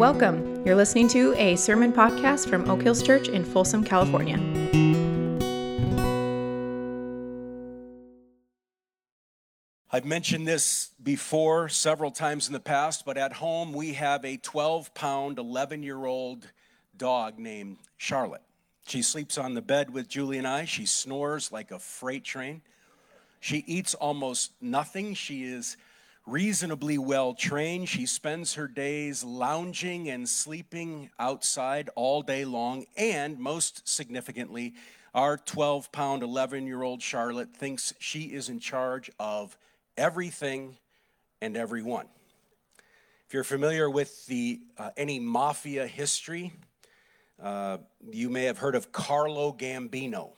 Welcome. You're listening to a sermon podcast from Oak Hills Church in Folsom, California. I've mentioned this before several times in the past, but at home we have a 12 pound, 11 year old dog named Charlotte. She sleeps on the bed with Julie and I. She snores like a freight train. She eats almost nothing. She is reasonably well trained. She spends her days lounging and sleeping outside all day long. And most significantly, our 12 pound, 11 year old Charlotte thinks she is in charge of everything and everyone. If you're familiar with the, uh, any mafia history, uh, you may have heard of Carlo Gambino.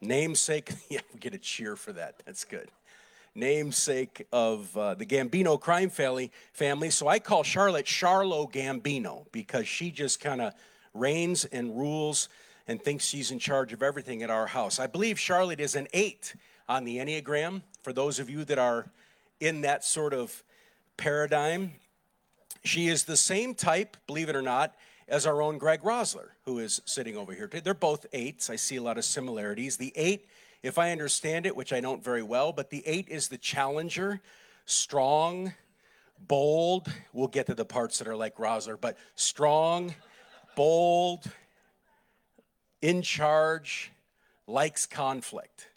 Namesake, yeah, we get a cheer for that. That's good namesake of uh, the Gambino crime family, family. So I call Charlotte Charlo Gambino because she just kind of reigns and rules and thinks she's in charge of everything at our house. I believe Charlotte is an eight on the Enneagram. For those of you that are in that sort of paradigm, she is the same type, believe it or not, as our own Greg Rosler, who is sitting over here. They're both eights. I see a lot of similarities. The eight if I understand it, which I don't very well, but the eight is the challenger, strong, bold. We'll get to the parts that are like Rosler, but strong, bold, in charge, likes conflict.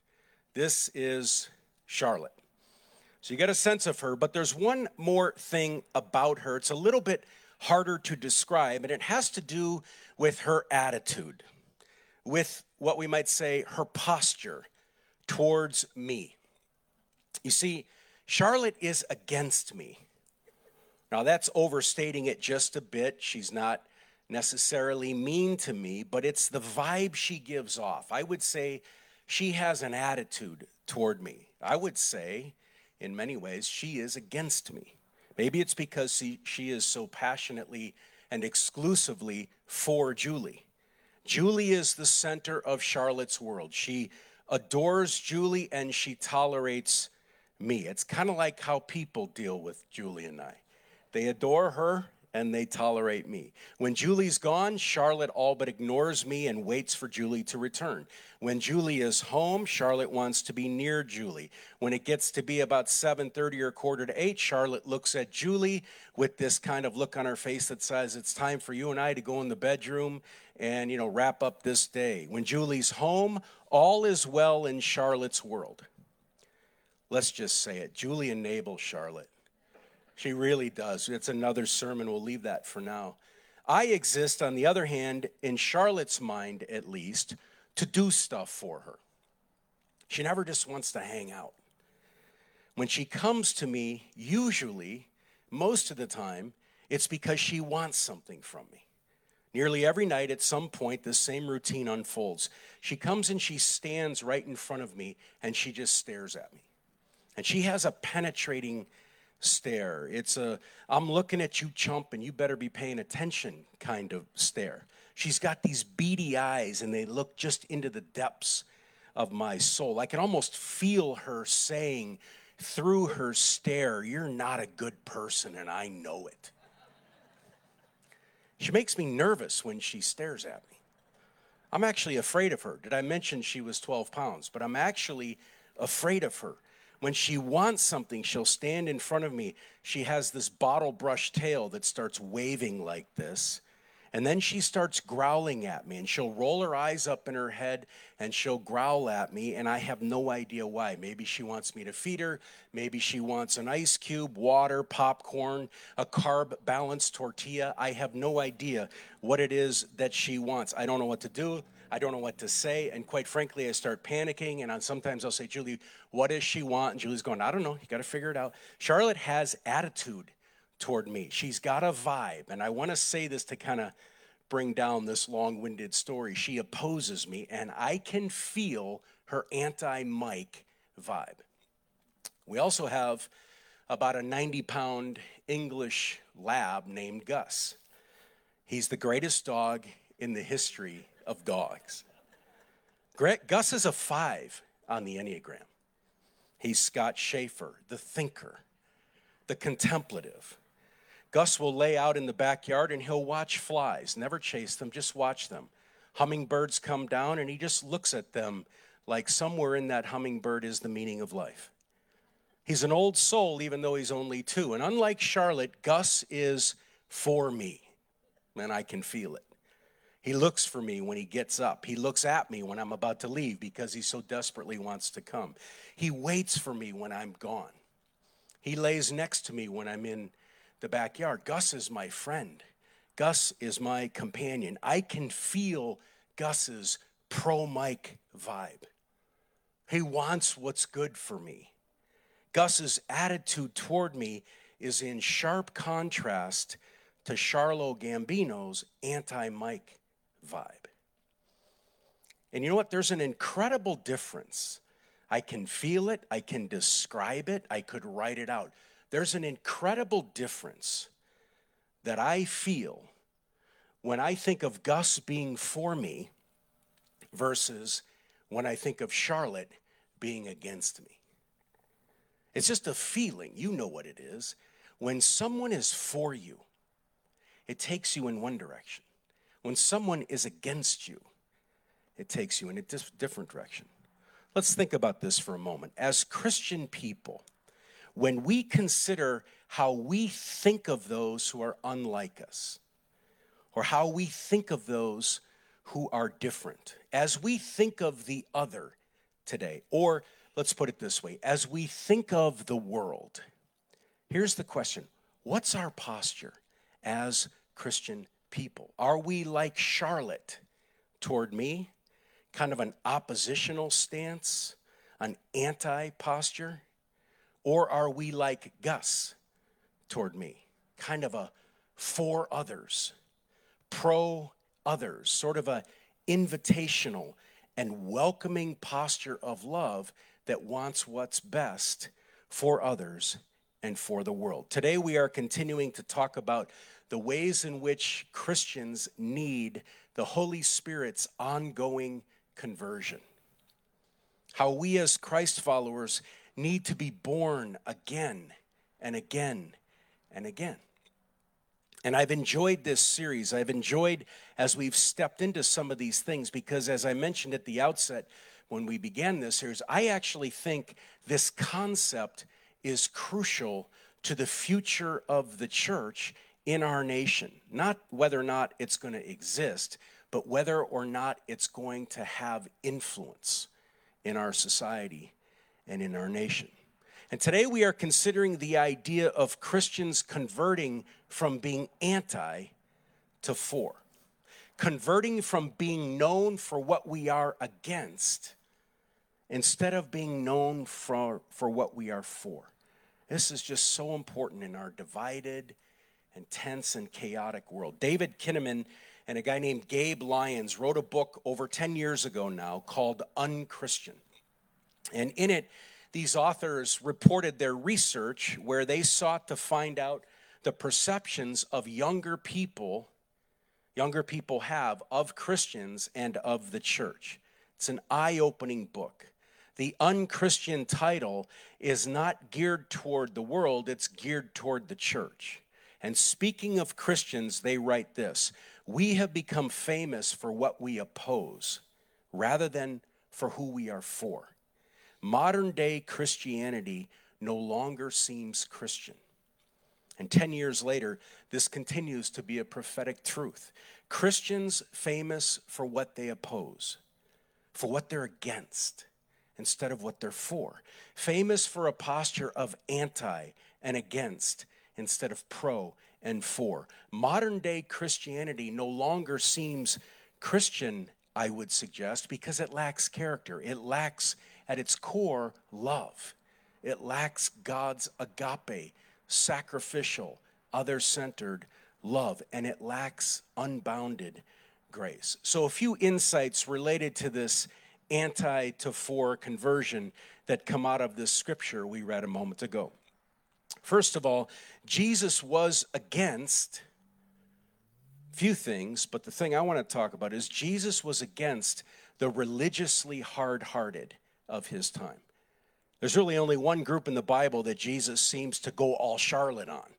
This is Charlotte. So you get a sense of her, but there's one more thing about her. It's a little bit harder to describe, and it has to do with her attitude, with what we might say her posture, towards me. You see, Charlotte is against me. Now, that's overstating it just a bit. She's not necessarily mean to me, but it's the vibe she gives off. I would say she has an attitude toward me. I would say, in many ways, she is against me. Maybe it's because she, she is so passionately and exclusively for Julie. Julie is the center of Charlotte's world. She adores Julie and she tolerates me. It's kind of like how people deal with Julie and I. They adore her and they tolerate me. When Julie's gone, Charlotte all but ignores me and waits for Julie to return. When Julie is home, Charlotte wants to be near Julie. When it gets to be about 7:30 or quarter to 8, Charlotte looks at Julie with this kind of look on her face that says it's time for you and I to go in the bedroom and you know wrap up this day. When Julie's home, all is well in Charlotte's world. Let's just say it. Julie enables Charlotte. She really does. It's another sermon. We'll leave that for now. I exist, on the other hand, in Charlotte's mind at least, to do stuff for her. She never just wants to hang out. When she comes to me, usually, most of the time, it's because she wants something from me. Nearly every night, at some point, the same routine unfolds. She comes and she stands right in front of me and she just stares at me. And she has a penetrating stare. It's a, I'm looking at you, chump, and you better be paying attention kind of stare. She's got these beady eyes and they look just into the depths of my soul. I can almost feel her saying through her stare, You're not a good person, and I know it. She makes me nervous when she stares at me. I'm actually afraid of her. Did I mention she was 12 pounds? But I'm actually afraid of her. When she wants something, she'll stand in front of me. She has this bottle brush tail that starts waving like this. And then she starts growling at me, and she'll roll her eyes up in her head and she'll growl at me, and I have no idea why. Maybe she wants me to feed her. Maybe she wants an ice cube, water, popcorn, a carb balanced tortilla. I have no idea what it is that she wants. I don't know what to do. I don't know what to say. And quite frankly, I start panicking. And sometimes I'll say, Julie, what does she want? And Julie's going, I don't know. You got to figure it out. Charlotte has attitude toward me. She's got a vibe. And I want to say this to kind of bring down this long winded story. She opposes me, and I can feel her anti Mike vibe. We also have about a 90 pound English lab named Gus. He's the greatest dog in the history of dogs. Gus is a five on the Enneagram. He's Scott Schaefer, the thinker, the contemplative, Gus will lay out in the backyard and he'll watch flies, never chase them, just watch them. Hummingbirds come down and he just looks at them like somewhere in that hummingbird is the meaning of life. He's an old soul, even though he's only two. And unlike Charlotte, Gus is for me, and I can feel it. He looks for me when he gets up. He looks at me when I'm about to leave because he so desperately wants to come. He waits for me when I'm gone. He lays next to me when I'm in the backyard. Gus is my friend. Gus is my companion. I can feel Gus's pro Mike vibe. He wants what's good for me. Gus's attitude toward me is in sharp contrast to Charlo Gambino's anti Mike vibe. And you know what? There's an incredible difference. I can feel it, I can describe it, I could write it out. There's an incredible difference that I feel when I think of Gus being for me versus when I think of Charlotte being against me. It's just a feeling. You know what it is. When someone is for you, it takes you in one direction. When someone is against you, it takes you in a different direction. Let's think about this for a moment. As Christian people, when we consider how we think of those who are unlike us, or how we think of those who are different, as we think of the other today, or let's put it this way as we think of the world, here's the question What's our posture as Christian people? Are we like Charlotte toward me? Kind of an oppositional stance, an anti posture? Or are we like Gus toward me? Kind of a for others, pro others, sort of a invitational and welcoming posture of love that wants what's best for others and for the world. Today, we are continuing to talk about the ways in which Christians need the Holy Spirit's ongoing conversion. How we, as Christ followers, need to be born again and again and again. And I've enjoyed this series. I've enjoyed as we've stepped into some of these things because, as I mentioned at the outset when we began this series, I actually think this concept is crucial to the future of the church in our nation. Not whether or not it's going to exist, but whether or not it's going to have influence in our society and in our nation. And today we are considering the idea of Christians converting from being anti to for. Converting from being known for what we are against instead of being known for, for what we are for. This is just so important in our divided and tense and chaotic world. David Kinnaman and a guy named Gabe Lyons wrote a book over 10 years ago now called Unchristian. And in it, these authors reported their research where they sought to find out the perceptions of younger people younger people have of Christians and of the church. It's an eye-opening book. The unchristian title is not geared toward the world, it's geared toward the church. And speaking of Christians, they write this We have become famous for what we oppose rather than for who we are for. Modern day Christianity no longer seems Christian. And 10 years later, this continues to be a prophetic truth. Christians famous for what they oppose, for what they're against, instead of what they're for. Famous for a posture of anti and against instead of pro and for. Modern day Christianity no longer seems Christian, I would suggest, because it lacks character, it lacks at its core, love. It lacks God's agape, sacrificial, other centered love, and it lacks unbounded grace. So, a few insights related to this anti to for conversion that come out of this scripture we read a moment ago. First of all, Jesus was against few things, but the thing I want to talk about is Jesus was against the religiously hard hearted of his time. There's really only one group in the Bible that Jesus seems to go all Charlotte on.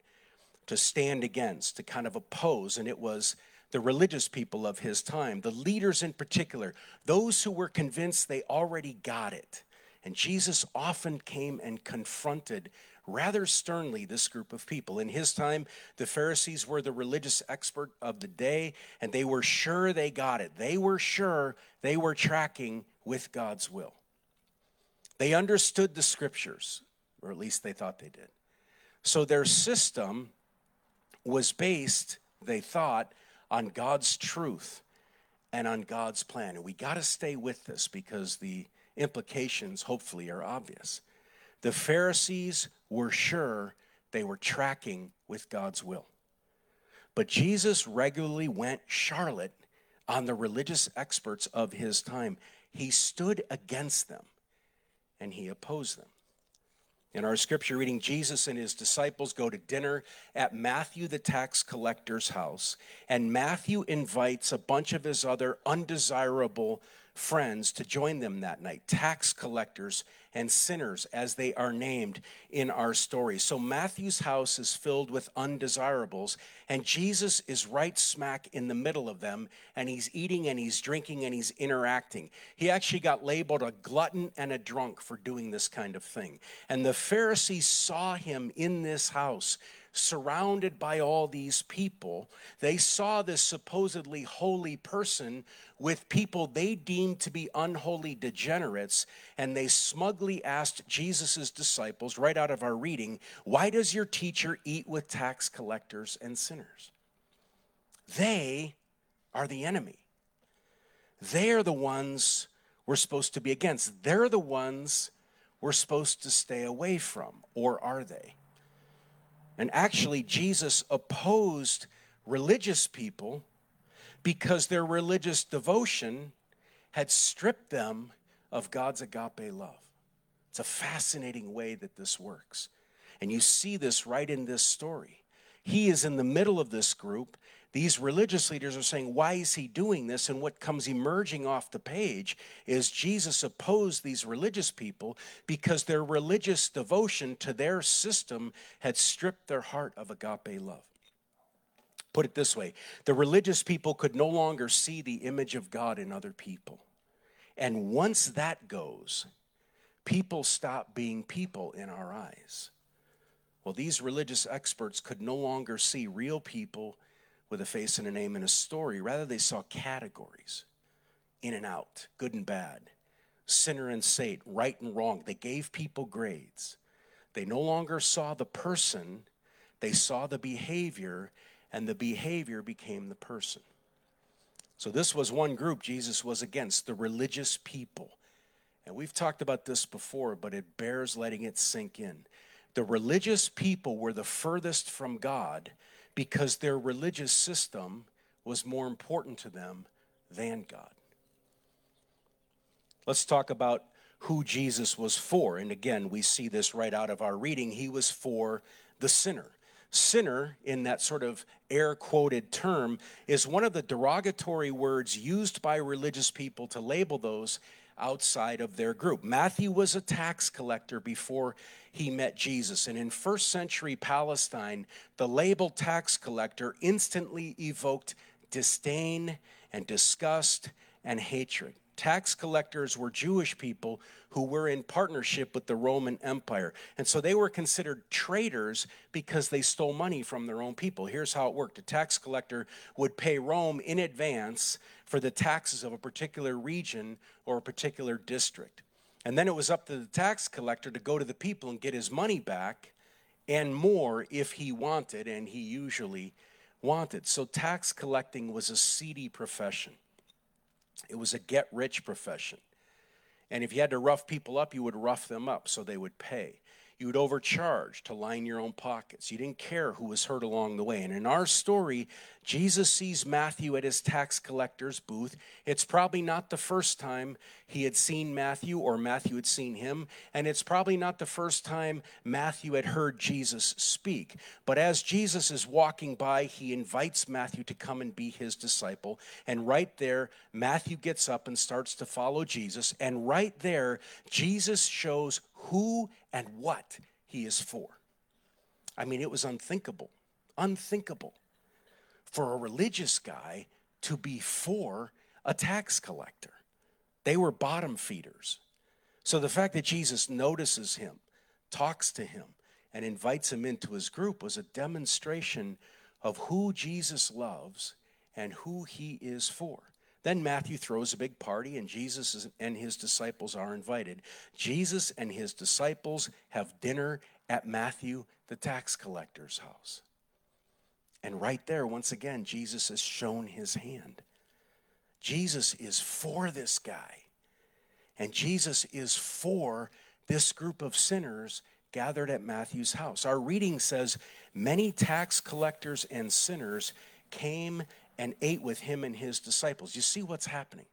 to stand against, to kind of oppose, and it was the religious people of his time, the leaders in particular, those who were convinced they already got it. And Jesus often came and confronted rather sternly this group of people. In his time, the Pharisees were the religious expert of the day, and they were sure they got it. They were sure they were tracking with God's will. They understood the scriptures, or at least they thought they did. So their system was based, they thought, on God's truth and on God's plan. And we got to stay with this because the implications, hopefully, are obvious. The Pharisees were sure they were tracking with God's will. But Jesus regularly went Charlotte on the religious experts of his time. He stood against them and he opposed them. In our scripture reading, Jesus and his disciples go to dinner at Matthew the tax collector's house, and Matthew invites a bunch of his other undesirable friends to join them that night tax collectors and sinners, as they are named in our story. So Matthew's house is filled with undesirables, and Jesus is right smack in the middle of them, and he's eating and he's drinking and he's interacting. He actually got labeled a glutton and a drunk for doing this kind of thing. And the Pharisees saw him in this house surrounded by all these people, they saw this supposedly holy person with people they deemed to be unholy degenerates, and they smugly asked Jesus' disciples, right out of our reading, Why does your teacher eat with tax collectors and sinners? They are the enemy. They are the ones we're supposed to be against. They're the ones we're supposed to stay away from, or are they? And actually, Jesus opposed religious people because their religious devotion had stripped them of God's agape love. It's a fascinating way that this works. And you see this right in this story. He is in the middle of this group these religious leaders are saying, why is he doing this? And what comes emerging off the page is Jesus opposed these religious people because their religious devotion to their system had stripped their heart of agape love. Put it this way the religious people could no longer see the image of God in other people. And once that goes, people stop being people in our eyes. Well, these religious experts could no longer see real people with a face and a name and a story. Rather, they saw categories in and out, good and bad, sinner and saint, right and wrong. They gave people grades. They no longer saw the person, they saw the behavior, and the behavior became the person. So, this was one group Jesus was against the religious people. And we've talked about this before, but it bears letting it sink in. The religious people were the furthest from God because their religious system was more important to them than God. Let's talk about who Jesus was for. And again, we see this right out of our reading. He was for the sinner. Sinner, in that sort of air quoted term, is one of the derogatory words used by religious people to label those outside of their group. Matthew was a tax collector before he met Jesus. And in first century Palestine, the label tax collector instantly evoked disdain and disgust and hatred. Tax collectors were Jewish people who were in partnership with the Roman Empire. And so they were considered traitors because they stole money from their own people. Here's how it worked a tax collector would pay Rome in advance for the taxes of a particular region or a particular district. And then it was up to the tax collector to go to the people and get his money back and more if he wanted, and he usually wanted. So tax collecting was a seedy profession, it was a get rich profession. And if you had to rough people up, you would rough them up so they would pay. You would overcharge to line your own pockets. You didn't care who was hurt along the way. And in our story, Jesus sees Matthew at his tax collector's booth. It's probably not the first time he had seen Matthew or Matthew had seen him. And it's probably not the first time Matthew had heard Jesus speak. But as Jesus is walking by, he invites Matthew to come and be his disciple. And right there, Matthew gets up and starts to follow Jesus. And right there, Jesus shows who and what he is for. I mean, it was unthinkable, unthinkable for a religious guy to be for a tax collector. They were bottom feeders. So the fact that Jesus notices him, talks to him, and invites him into his group was a demonstration of who Jesus loves and who he is for. Then Matthew throws a big party, and Jesus and his disciples are invited. Jesus and his disciples have dinner at Matthew, the tax collector's house. And right there, once again, Jesus has shown his hand. Jesus is for this guy. And Jesus is for this group of sinners gathered at Matthew's house. Our reading says many tax collectors and sinners came and ate with him and his disciples. You see what's happening?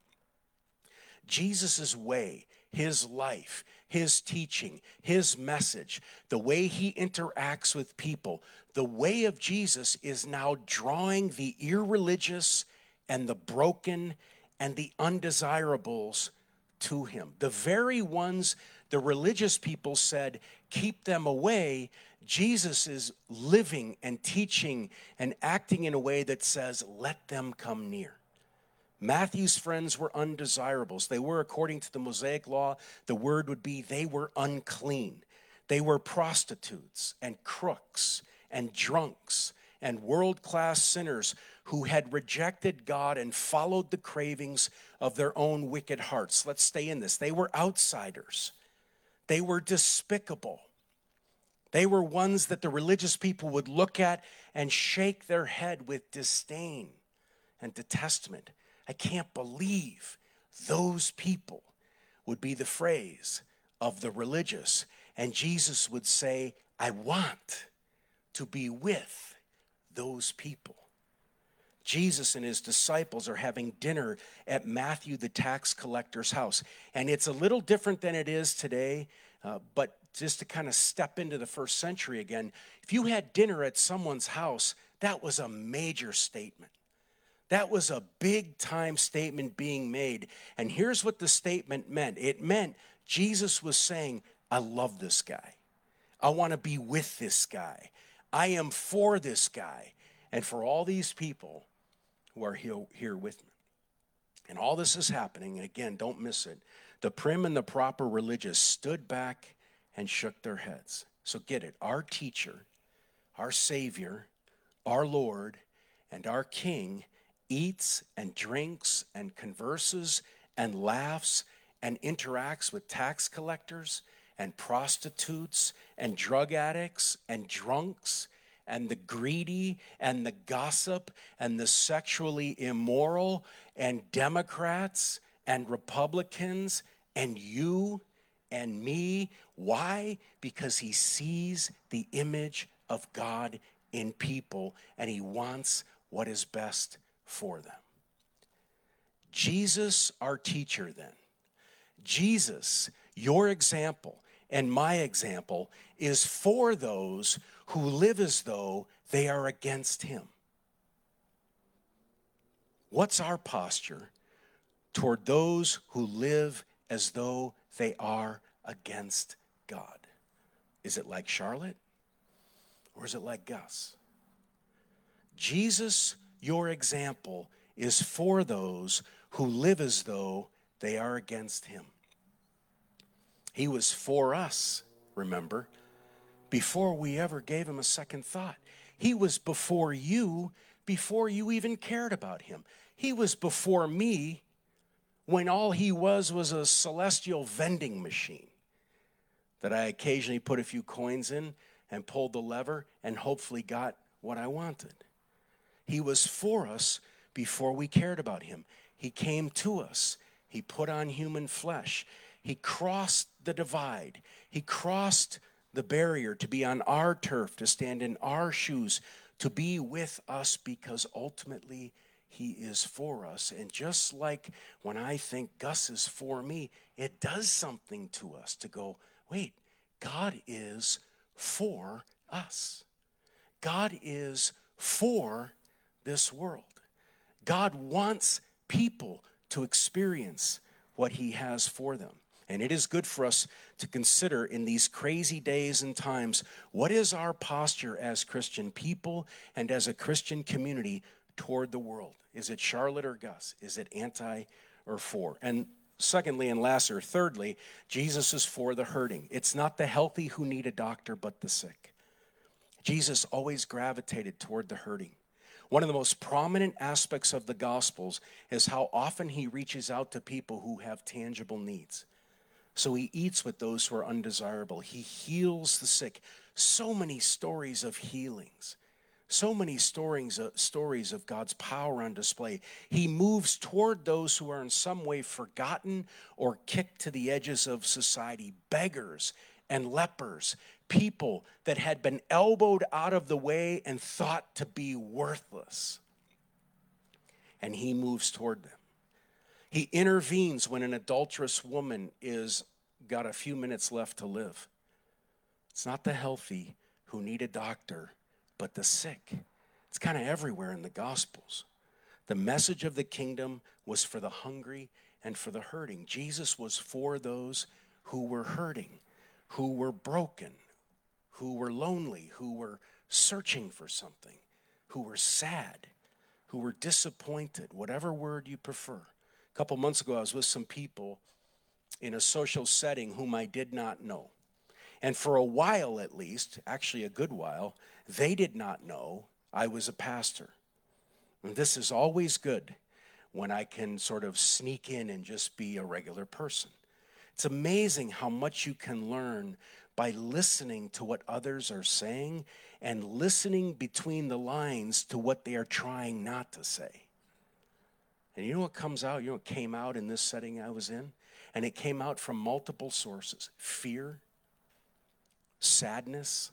Jesus' way, his life, his teaching, his message, the way he interacts with people, the way of Jesus is now drawing the irreligious and the broken and the undesirables to him. The very ones the religious people said, keep them away. Jesus is living and teaching and acting in a way that says, let them come near. Matthew's friends were undesirables. They were, according to the Mosaic law, the word would be they were unclean. They were prostitutes and crooks and drunks and world class sinners who had rejected God and followed the cravings of their own wicked hearts. Let's stay in this. They were outsiders. They were despicable. They were ones that the religious people would look at and shake their head with disdain and detestment. I can't believe those people would be the phrase of the religious. And Jesus would say, I want to be with those people. Jesus and his disciples are having dinner at Matthew the tax collector's house. And it's a little different than it is today, uh, but just to kind of step into the first century again, if you had dinner at someone's house, that was a major statement. That was a big time statement being made. And here's what the statement meant it meant Jesus was saying, I love this guy. I want to be with this guy. I am for this guy. And for all these people, who are here with me. And all this is happening, and again, don't miss it. The prim and the proper religious stood back and shook their heads. So get it. Our teacher, our Savior, our Lord, and our King eats and drinks and converses and laughs and interacts with tax collectors and prostitutes and drug addicts and drunks and the greedy and the gossip and the sexually immoral and Democrats and Republicans and you and me. Why? Because he sees the image of God in people and he wants what is best for them. Jesus, our teacher, then. Jesus, your example and my example, is for those who live as though they are against him. What's our posture toward those who live as though they are against God? Is it like Charlotte or is it like Gus? Jesus, your example, is for those who live as though they are against him. He was for us, remember, before we ever gave him a second thought. He was before you before you even cared about him. He was before me when all he was was a celestial vending machine that I occasionally put a few coins in and pulled the lever and hopefully got what I wanted. He was for us before we cared about him. He came to us. He put on human flesh. He crossed the divide. He crossed the barrier, to be on our turf, to stand in our shoes, to be with us because ultimately he is for us. And just like when I think Gus is for me, it does something to us to go, wait, God is for us. God is for this world. God wants people to experience what he has for them. And it is good for us to consider in these crazy days and times what is our posture as Christian people and as a Christian community toward the world? Is it Charlotte or Gus? Is it anti or for? And secondly and last or thirdly, Jesus is for the hurting. It's not the healthy who need a doctor, but the sick. Jesus always gravitated toward the hurting. One of the most prominent aspects of the Gospels is how often he reaches out to people who have tangible needs. So he eats with those who are undesirable. He heals the sick. So many stories of healings. So many stories, of, uh, stories of God's power on display. He moves toward those who are in some way forgotten or kicked to the edges of society beggars and lepers, people that had been elbowed out of the way and thought to be worthless. And he moves toward them. He intervenes when an adulterous woman is got a few minutes left to live. It's not the healthy who need a doctor, but the sick. It's kind of everywhere in the Gospels. The message of the kingdom was for the hungry and for the hurting. Jesus was for those who were hurting, who were broken, who were lonely, who were searching for something, who were sad, who were disappointed, whatever word you prefer. A couple months ago, I was with some people in a social setting whom I did not know. And for a while, at least, actually a good while, they did not know I was a pastor. And this is always good when I can sort of sneak in and just be a regular person. It's amazing how much you can learn by listening to what others are saying and listening between the lines to what they are trying not to say. And you know what comes out? You know what came out in this setting I was in? And it came out from multiple sources fear, sadness.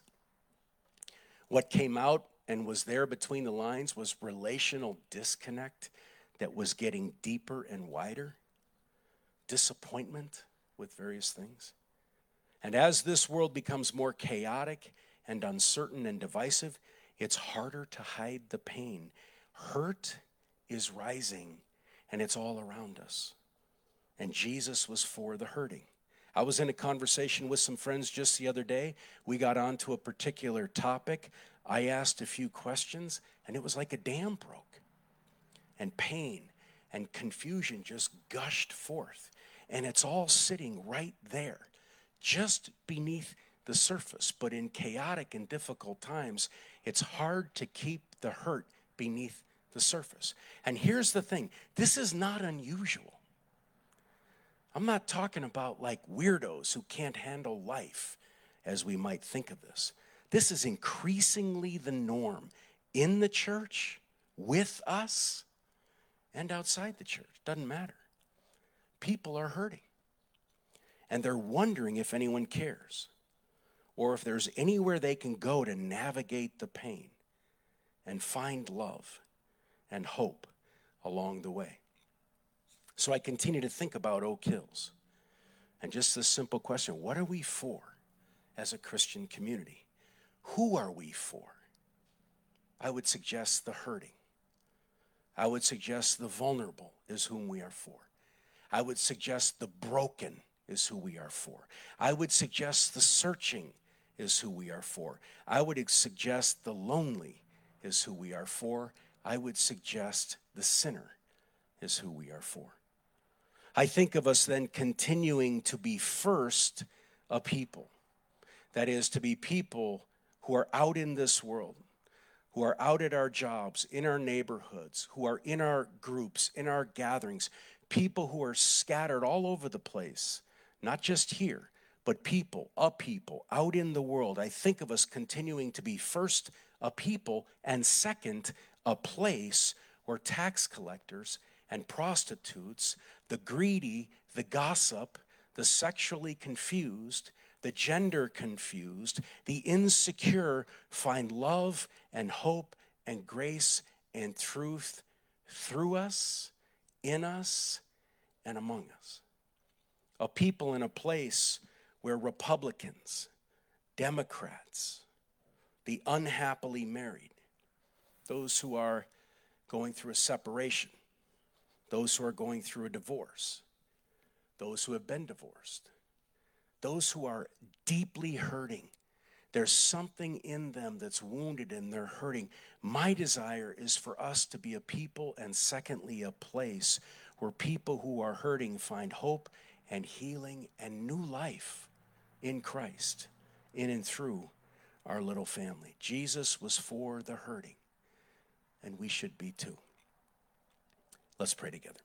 What came out and was there between the lines was relational disconnect that was getting deeper and wider, disappointment with various things. And as this world becomes more chaotic and uncertain and divisive, it's harder to hide the pain. Hurt is rising and it's all around us. And Jesus was for the hurting. I was in a conversation with some friends just the other day. We got onto a particular topic. I asked a few questions, and it was like a dam broke. And pain and confusion just gushed forth. And it's all sitting right there, just beneath the surface. But in chaotic and difficult times, it's hard to keep the hurt beneath the surface. And here's the thing this is not unusual. I'm not talking about like weirdos who can't handle life as we might think of this. This is increasingly the norm in the church, with us, and outside the church. Doesn't matter. People are hurting. And they're wondering if anyone cares or if there's anywhere they can go to navigate the pain and find love and hope along the way. So I continue to think about Oak Hills and just this simple question what are we for as a Christian community? Who are we for? I would suggest the hurting. I would suggest the vulnerable is whom we are for. I would suggest the broken is who we are for. I would suggest the searching is who we are for. I would suggest the lonely is who we are for. I would suggest the sinner is who we are for. I think of us then continuing to be first a people. That is, to be people who are out in this world, who are out at our jobs, in our neighborhoods, who are in our groups, in our gatherings, people who are scattered all over the place, not just here, but people, a people, out in the world. I think of us continuing to be first a people and second a place where tax collectors and prostitutes, the greedy, the gossip, the sexually confused, the gender confused, the insecure find love and hope and grace and truth through us, in us, and among us. A people in a place where Republicans, Democrats, the unhappily married, those who are going through a separation, those who are going through a divorce, those who have been divorced, those who are deeply hurting. There's something in them that's wounded and they're hurting. My desire is for us to be a people and, secondly, a place where people who are hurting find hope and healing and new life in Christ, in and through our little family. Jesus was for the hurting, and we should be too. Let's pray together.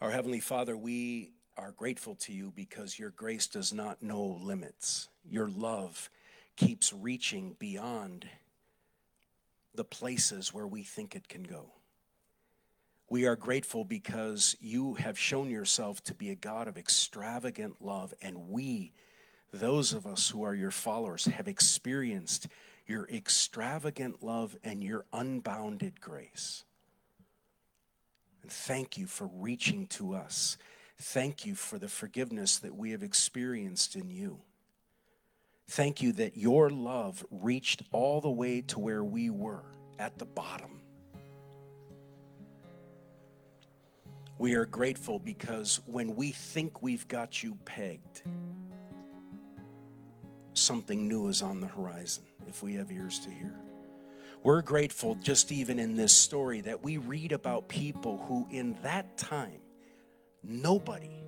Our Heavenly Father, we are grateful to you because your grace does not know limits. Your love keeps reaching beyond the places where we think it can go. We are grateful because you have shown yourself to be a God of extravagant love, and we, those of us who are your followers, have experienced your extravagant love and your unbounded grace. And thank you for reaching to us. Thank you for the forgiveness that we have experienced in you. Thank you that your love reached all the way to where we were at the bottom We are grateful because when we think we've got you pegged, something new is on the horizon if we have ears to hear. We're grateful, just even in this story, that we read about people who, in that time, nobody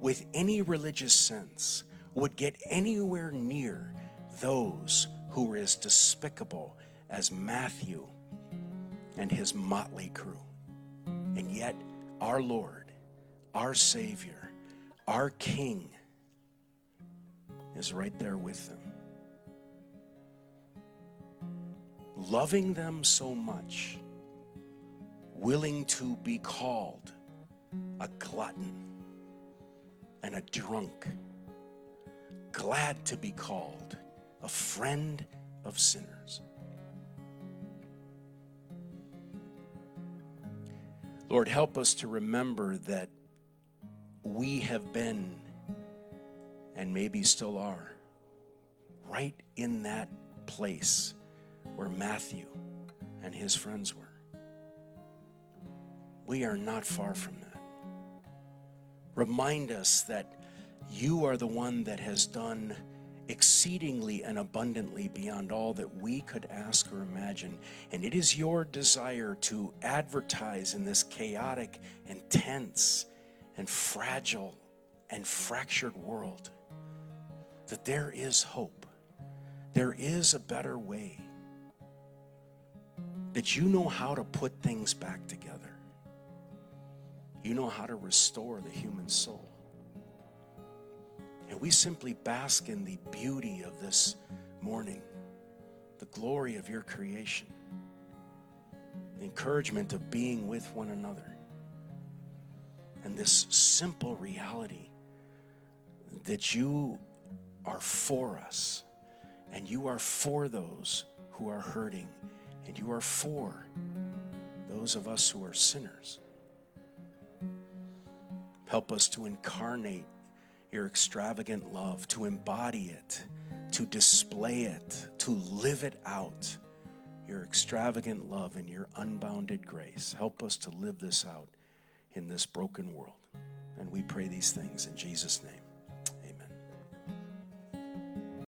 with any religious sense would get anywhere near those who were as despicable as Matthew and his motley crew. And yet, our Lord, our Savior, our King is right there with them. Loving them so much, willing to be called a glutton and a drunk, glad to be called a friend of sinners. Lord, help us to remember that we have been and maybe still are right in that place where Matthew and his friends were. We are not far from that. Remind us that you are the one that has done exceedingly and abundantly beyond all that we could ask or imagine. And it is your desire to advertise in this chaotic and tense and fragile and fractured world that there is hope, there is a better way, that you know how to put things back together, you know how to restore the human soul. And we simply bask in the beauty of this morning, the glory of your creation, the encouragement of being with one another, and this simple reality that you are for us and you are for those who are hurting and you are for those of us who are sinners. Help us to incarnate your extravagant love, to embody it, to display it, to live it out. Your extravagant love and your unbounded grace. Help us to live this out in this broken world. And we pray these things in Jesus' name.